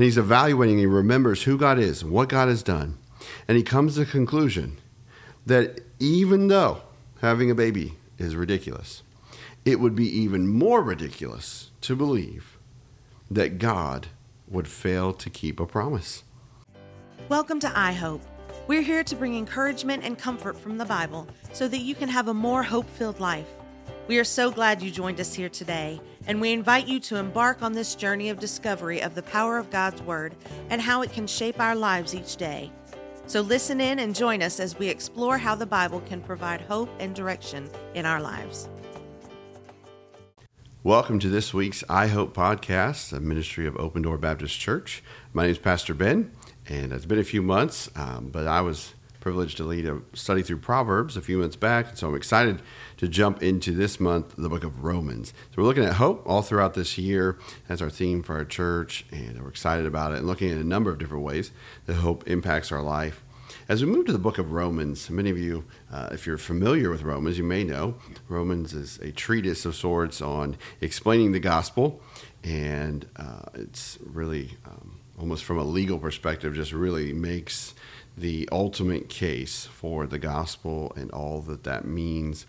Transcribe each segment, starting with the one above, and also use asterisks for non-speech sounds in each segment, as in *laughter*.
and he's evaluating, he remembers who God is, what God has done. And he comes to the conclusion that even though having a baby is ridiculous, it would be even more ridiculous to believe that God would fail to keep a promise. Welcome to iHope. We're here to bring encouragement and comfort from the Bible so that you can have a more hope filled life. We are so glad you joined us here today, and we invite you to embark on this journey of discovery of the power of God's Word and how it can shape our lives each day. So listen in and join us as we explore how the Bible can provide hope and direction in our lives. Welcome to this week's iHope podcast, a ministry of Open Door Baptist Church. My name is Pastor Ben, and it's been a few months, um, but I was privileged to lead a study through Proverbs a few months back, And so I'm excited to jump into this month the book of Romans. So we're looking at hope all throughout this year as our theme for our church, and we're excited about it and looking at a number of different ways that hope impacts our life. As we move to the book of Romans, many of you, uh, if you're familiar with Romans, you may know Romans is a treatise of sorts on explaining the gospel, and uh, it's really um, almost from a legal perspective, just really makes the ultimate case for the gospel and all that that means.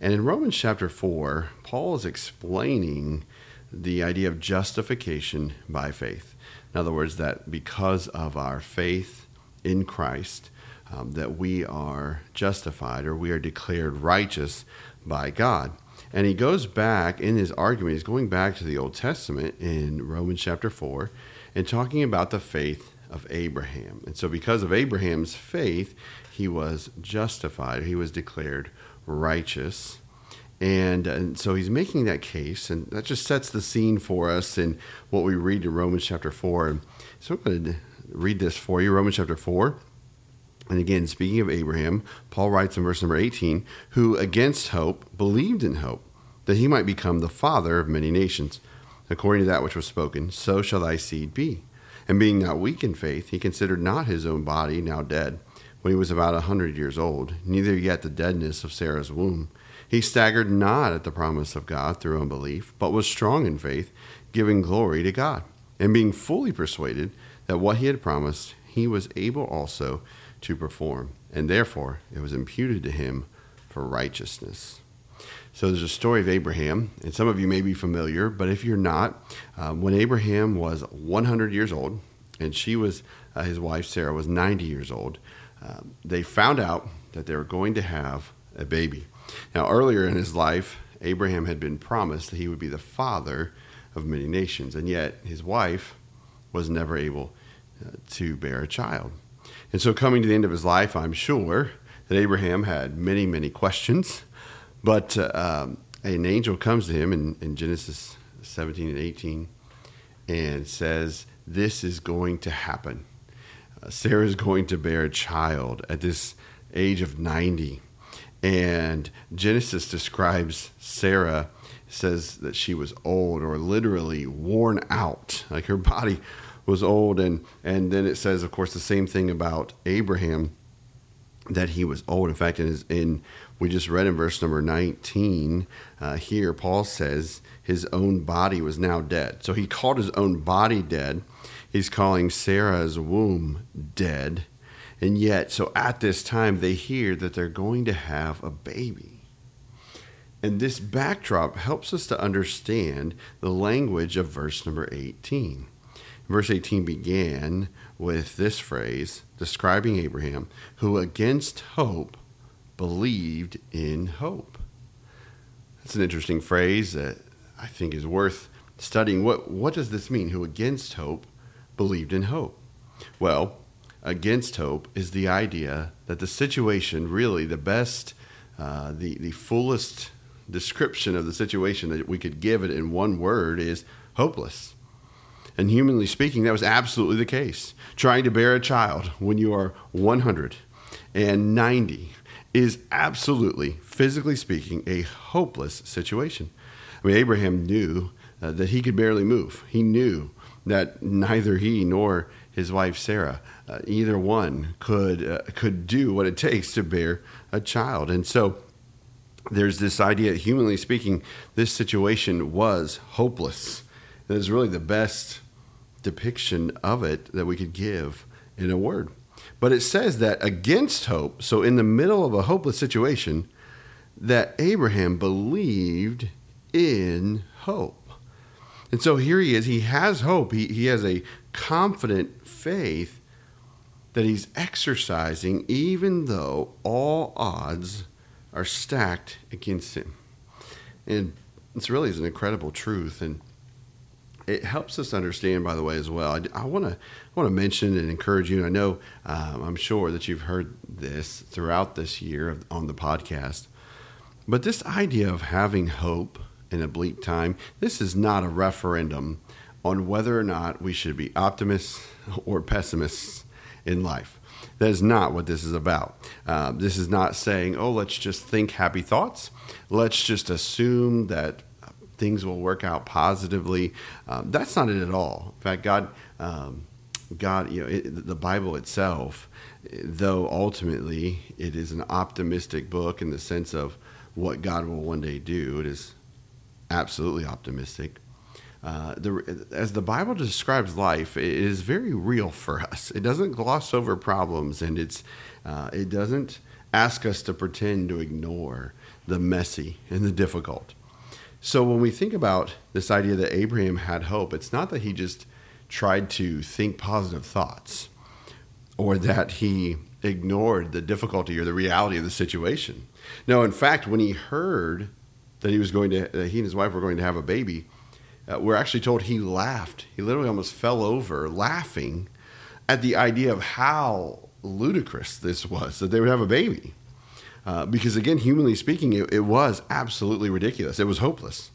And in Romans chapter 4, Paul is explaining the idea of justification by faith. In other words, that because of our faith in Christ, um, that we are justified or we are declared righteous by God. And he goes back in his argument, he's going back to the Old Testament in Romans chapter 4 and talking about the faith of Abraham. And so, because of Abraham's faith, he was justified, he was declared righteous. And, uh, and so he's making that case, and that just sets the scene for us in what we read in Romans chapter 4. And so I'm going to read this for you Romans chapter 4. And again, speaking of Abraham, Paul writes in verse number 18, who against hope believed in hope, that he might become the father of many nations. According to that which was spoken, so shall thy seed be. And being not weak in faith, he considered not his own body now dead, when he was about a hundred years old, neither yet the deadness of Sarah's womb. He staggered not at the promise of God through unbelief, but was strong in faith, giving glory to God, and being fully persuaded that what he had promised, he was able also to perform, and therefore it was imputed to him for righteousness. So there's a story of Abraham, and some of you may be familiar, but if you're not, um, when Abraham was 100 years old, and she was, uh, his wife Sarah was 90 years old, um, they found out that they were going to have a baby. Now, earlier in his life, Abraham had been promised that he would be the father of many nations, and yet his wife was never able uh, to bear a child. And so, coming to the end of his life, I'm sure that Abraham had many, many questions but um, an angel comes to him in, in Genesis 17 and 18 and says, This is going to happen. Uh, Sarah is going to bear a child at this age of 90. And Genesis describes Sarah, says that she was old or literally worn out, like her body was old. And, and then it says, of course, the same thing about Abraham that he was old. In fact, in, his, in we just read in verse number 19 uh, here, Paul says his own body was now dead. So he called his own body dead. He's calling Sarah's womb dead. And yet, so at this time, they hear that they're going to have a baby. And this backdrop helps us to understand the language of verse number 18. Verse 18 began with this phrase describing Abraham, who against hope believed in hope. That's an interesting phrase that I think is worth studying. What, what does this mean? Who against hope believed in hope? Well, against hope is the idea that the situation, really the best, uh, the, the fullest description of the situation that we could give it in one word is hopeless. And humanly speaking, that was absolutely the case. Trying to bear a child when you are 190 is absolutely, physically speaking, a hopeless situation. I mean, Abraham knew uh, that he could barely move. He knew that neither he nor his wife Sarah, uh, either one, could uh, could do what it takes to bear a child. And so, there's this idea, humanly speaking, this situation was hopeless. It was really the best depiction of it that we could give in a word. But it says that against hope, so in the middle of a hopeless situation, that Abraham believed in hope. And so here he is. He has hope. He, he has a confident faith that he's exercising, even though all odds are stacked against him. And this really is an incredible truth. And it helps us understand, by the way, as well. I, want to want to mention and encourage you. And I know um, I'm sure that you've heard this throughout this year on the podcast, but this idea of having hope in a bleak time, this is not a referendum on whether or not we should be optimists or pessimists in life. That is not what this is about. Uh, this is not saying, oh, let's just think happy thoughts. Let's just assume that things will work out positively. Um, that's not it at all. In fact, God, um, God, you know, it, the Bible itself, though ultimately it is an optimistic book in the sense of what God will one day do, it is absolutely optimistic. Uh, the, as the Bible describes life, it is very real for us. It doesn't gloss over problems, and it's uh, it doesn't ask us to pretend to ignore the messy and the difficult. So when we think about this idea that Abraham had hope, it's not that he just tried to think positive thoughts or that he ignored the difficulty or the reality of the situation. No, in fact, when he heard that he was going to, that he and his wife were going to have a baby, uh, we're actually told he laughed. He literally almost fell over laughing at the idea of how ludicrous this was that they would have a baby. Uh, because again, humanly speaking, it, it was absolutely ridiculous. It was hopeless.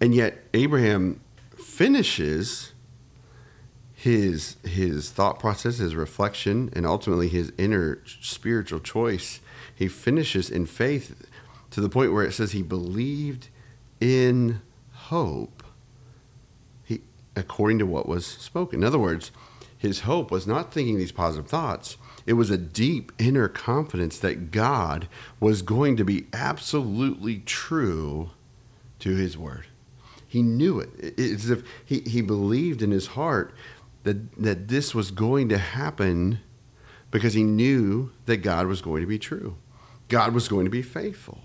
And yet, Abraham finishes his his thought process, his reflection, and ultimately his inner spiritual choice. He finishes in faith to the point where it says he believed in hope. He according to what was spoken. In other words, his hope was not thinking these positive thoughts. It was a deep inner confidence that God was going to be absolutely true to his word. He knew it. It's as if he, he believed in his heart that, that this was going to happen because he knew that God was going to be true. God was going to be faithful.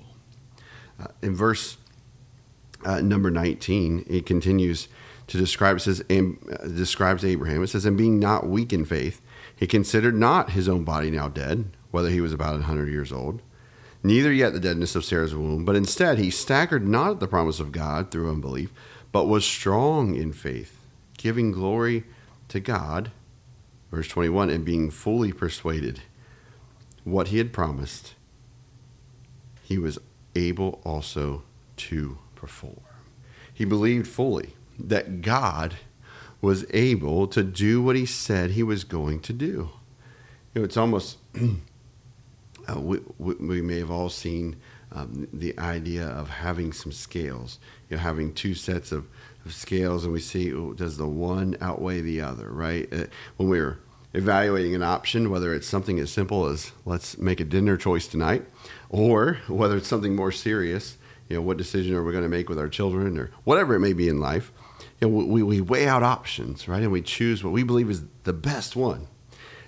Uh, in verse uh, number 19, it continues to describe it says and uh, describes Abraham. It says, and being not weak in faith, he considered not his own body now dead, whether he was about a hundred years old, neither yet the deadness of Sarah's womb, but instead he staggered not at the promise of God through unbelief, but was strong in faith, giving glory to God. Verse 21 and being fully persuaded what he had promised, he was able also to perform. He believed fully that God was able to do what he said he was going to do. You know, it's almost, *clears throat* uh, we, we, may have all seen um, the idea of having some scales, you know, having two sets of, of scales, and we see, oh, does the one outweigh the other, right? Uh, when we're evaluating an option, whether it's something as simple as let's make a dinner choice tonight, or whether it's something more serious, you know, what decision are we going to make with our children, or whatever it may be in life you know, we, we weigh out options, right? And we choose what we believe is the best one.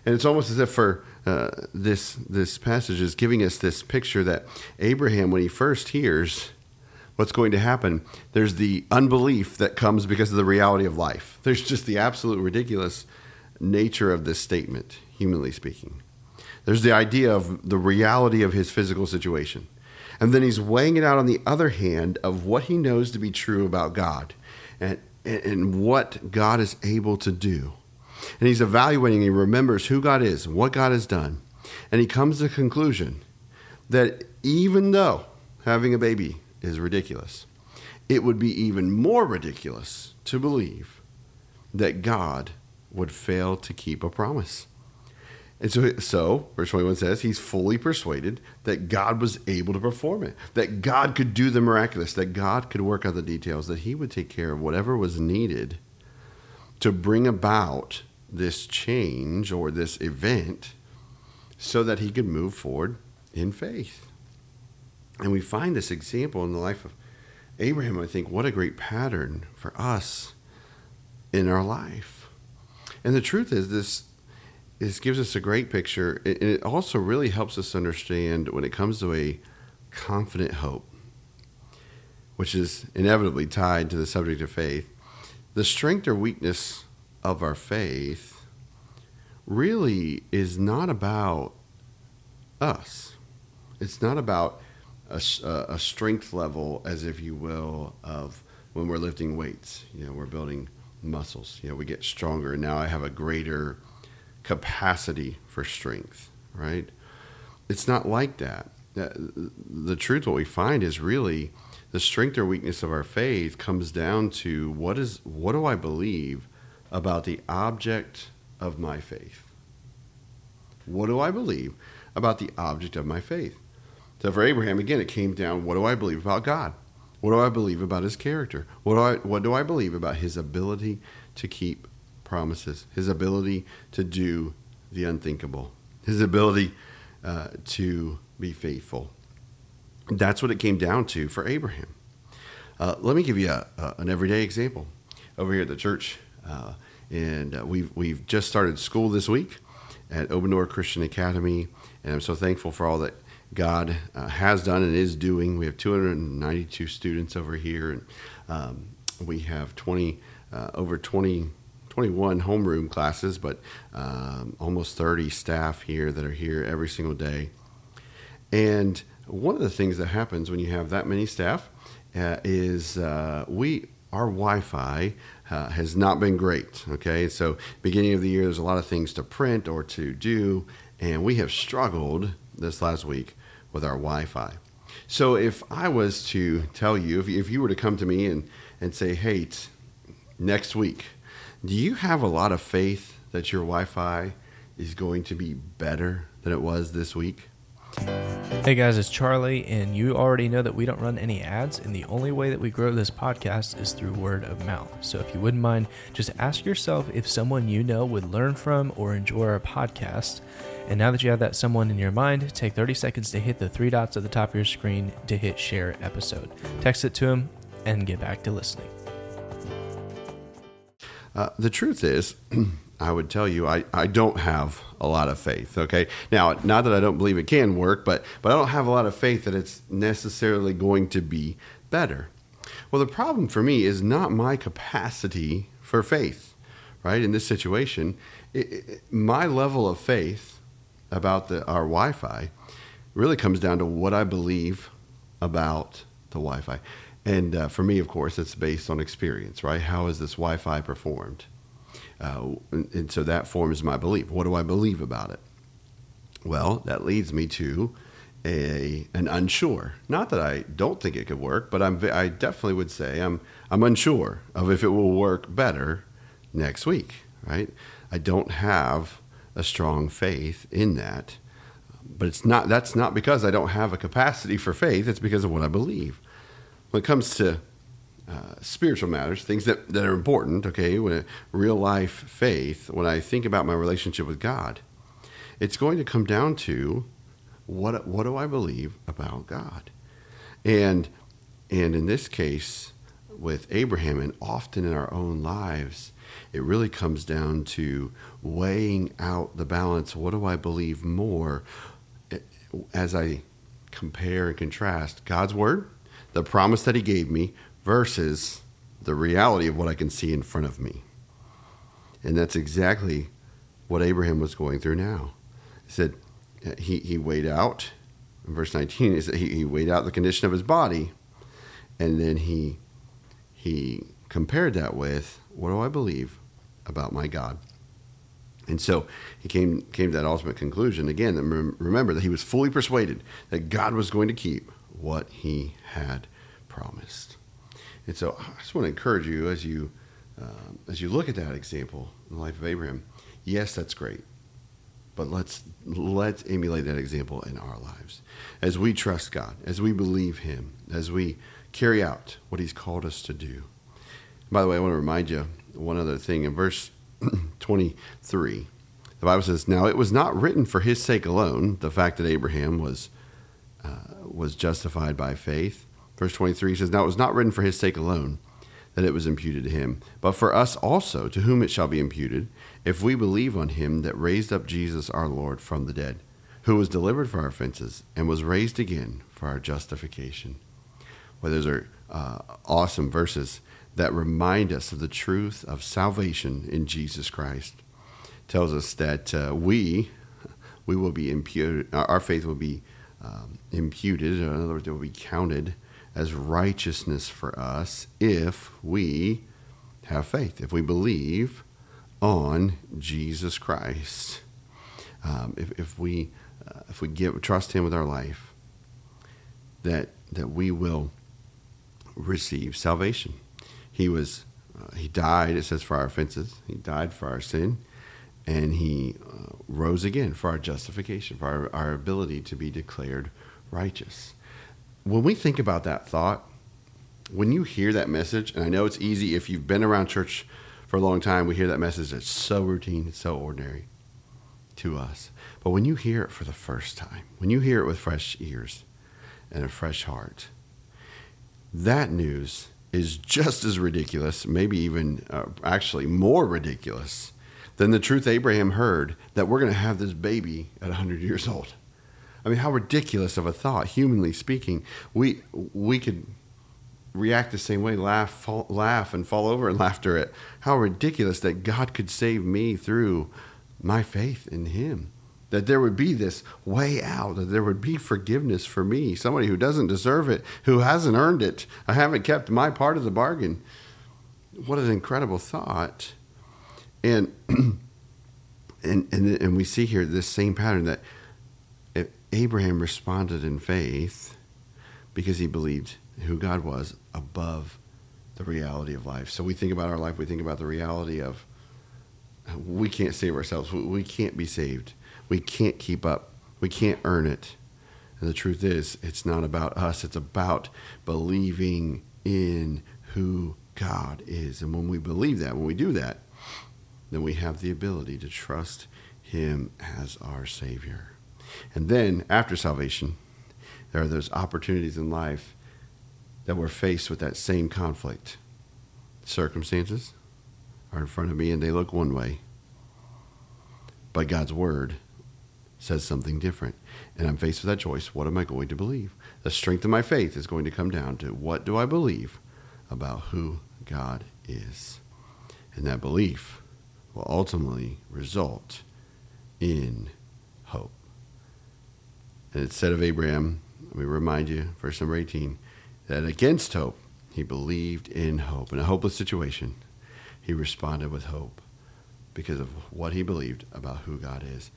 And it's almost as if for uh, this this passage is giving us this picture that Abraham, when he first hears what's going to happen, there's the unbelief that comes because of the reality of life. There's just the absolute ridiculous nature of this statement, humanly speaking. There's the idea of the reality of his physical situation. And then he's weighing it out on the other hand of what he knows to be true about God. And and what God is able to do. And he's evaluating, he remembers who God is, what God has done. And he comes to the conclusion that even though having a baby is ridiculous, it would be even more ridiculous to believe that God would fail to keep a promise. And so, so, verse 21 says, he's fully persuaded that God was able to perform it, that God could do the miraculous, that God could work out the details, that he would take care of whatever was needed to bring about this change or this event so that he could move forward in faith. And we find this example in the life of Abraham. I think what a great pattern for us in our life. And the truth is, this this gives us a great picture, and it also really helps us understand when it comes to a confident hope, which is inevitably tied to the subject of faith. The strength or weakness of our faith really is not about us. It's not about a, a strength level, as if you will, of when we're lifting weights. You know, we're building muscles. You know, we get stronger. Now I have a greater capacity for strength, right? It's not like that. The truth, what we find is really the strength or weakness of our faith comes down to what is what do I believe about the object of my faith? What do I believe about the object of my faith? So for Abraham, again, it came down what do I believe about God? What do I believe about his character? What do I what do I believe about his ability to keep promises, his ability to do the unthinkable, his ability uh, to be faithful? That's what it came down to for Abraham. Uh, let me give you a, a, an everyday example over here at the church, uh, and uh, we've we've just started school this week at Open Door Christian Academy, and I'm so thankful for all that God uh, has done and is doing. We have 292 students over here, and um, we have 20 uh, over 20. 21 homeroom classes, but um, almost 30 staff here that are here every single day. And one of the things that happens when you have that many staff uh, is uh, we our Wi-Fi uh, has not been great. Okay, so beginning of the year, there's a lot of things to print or to do, and we have struggled this last week with our Wi Fi. So if I was to tell you, if you, if you were to come to me and, and say, hey, next week, do you have a lot of faith that your Wi Fi is going to be better than it was this week? Hey guys, it's Charlie, and you already know that we don't run any ads, and the only way that we grow this podcast is through word of mouth. So if you wouldn't mind, just ask yourself if someone you know would learn from or enjoy our podcast. And now that you have that someone in your mind, take 30 seconds to hit the three dots at the top of your screen to hit share episode. Text it to them and get back to listening. Uh, the truth is, *clears throat* I would tell you I, I don't have a lot of faith. Okay. Now, not that I don't believe it can work, but but I don't have a lot of faith that it's necessarily going to be better. Well, the problem for me is not my capacity for faith, right? In this situation, it, it, my level of faith about the, our Wi Fi really comes down to what I believe about the Wi Fi. And uh, for me, of course, it's based on experience, right? How has this Wi Fi performed? Uh, and, and so that forms my belief. What do I believe about it? Well, that leads me to a an unsure. Not that I don't think it could work, but I'm I definitely would say I'm I'm unsure of if it will work better next week. Right? I don't have a strong faith in that. But it's not that's not because I don't have a capacity for faith, it's because of what I believe. When it comes to uh, spiritual matters, things that, that are important, okay, when real life faith, when I think about my relationship with God, it's going to come down to what what do I believe about God? And and in this case, with Abraham and often in our own lives, it really comes down to weighing out the balance. What do I believe more as I compare and contrast God's word, the promise that He gave me, versus the reality of what I can see in front of me? And that's exactly what Abraham was going through now. He said he, he weighed out, in verse 19, is that he, he weighed out the condition of his body, and then he, he compared that with what do I believe about my God? And so he came came to that ultimate conclusion again. Remember that he was fully persuaded that God was going to keep what he had promised. And so I just want to encourage you as you uh, as you look at that example in the life of Abraham. Yes, that's great, but let's let's emulate that example in our lives as we trust God, as we believe Him, as we carry out what He's called us to do. By the way, I want to remind you one other thing. In verse *clears throat* 23, the Bible says, Now it was not written for his sake alone, the fact that Abraham was, uh, was justified by faith. Verse 23 says, Now it was not written for his sake alone that it was imputed to him, but for us also, to whom it shall be imputed, if we believe on him that raised up Jesus our Lord from the dead, who was delivered for our offenses and was raised again for our justification. Well, those are uh, awesome verses that remind us of the truth of salvation in Jesus Christ. Tells us that uh, we we will be imputed, our faith will be um, imputed, in other words, it will be counted as righteousness for us if we have faith, if we believe on Jesus Christ. Um, if, if we uh, if we give trust Him with our life, that that we will receive salvation. He was uh, He died. It says for our offenses. He died for our sin, and He uh, rose again for our justification, for our, our ability to be declared righteous. When we think about that thought, when you hear that message, and I know it's easy if you've been around church for a long time, we hear that message. It's so routine, it's so ordinary to us. But when you hear it for the first time, when you hear it with fresh ears and a fresh heart, that news is just as ridiculous, maybe even uh, actually more ridiculous than the truth Abraham heard that we're going to have this baby at 100 years old. I mean, how ridiculous of a thought, humanly speaking. We, we could react the same way, laugh, fall, laugh, and fall over in laughter at how ridiculous that God could save me through my faith in Him. That there would be this way out, that there would be forgiveness for me, somebody who doesn't deserve it, who hasn't earned it. I haven't kept my part of the bargain. What an incredible thought. And *clears throat* and and, and we see here this same pattern that Abraham responded in faith because he believed who God was above the reality of life. So we think about our life, we think about the reality of we can't save ourselves. We can't be saved. We can't keep up. We can't earn it. And the truth is, it's not about us, it's about believing in who God is. And when we believe that, when we do that, then we have the ability to trust Him as our Savior. And then, after salvation, there are those opportunities in life that we're faced with that same conflict. Circumstances are in front of me and they look one way, but God's Word says something different. And I'm faced with that choice. What am I going to believe? The strength of my faith is going to come down to what do I believe about who God is? And that belief will ultimately result in hope. And it said of Abraham, we remind you, verse number 18, that against hope, he believed in hope. In a hopeless situation, he responded with hope because of what he believed about who God is.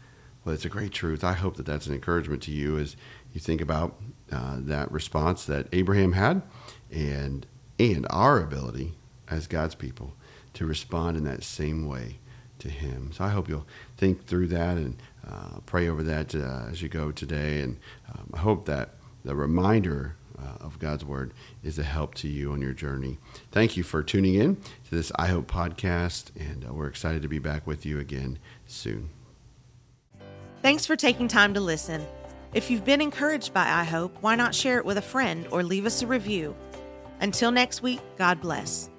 Well, it's a great truth. I hope that that's an encouragement to you as you think about uh, that response that Abraham had and, and our ability as God's people to respond in that same way to him. So I hope you'll think through that and uh, pray over that uh, as you go today. And um, I hope that the reminder uh, of God's Word is a help to you on your journey. Thank you for tuning in to this iHope podcast, and uh, we're excited to be back with you again soon. Thanks for taking time to listen. If you've been encouraged by iHope, why not share it with a friend or leave us a review? Until next week, God bless.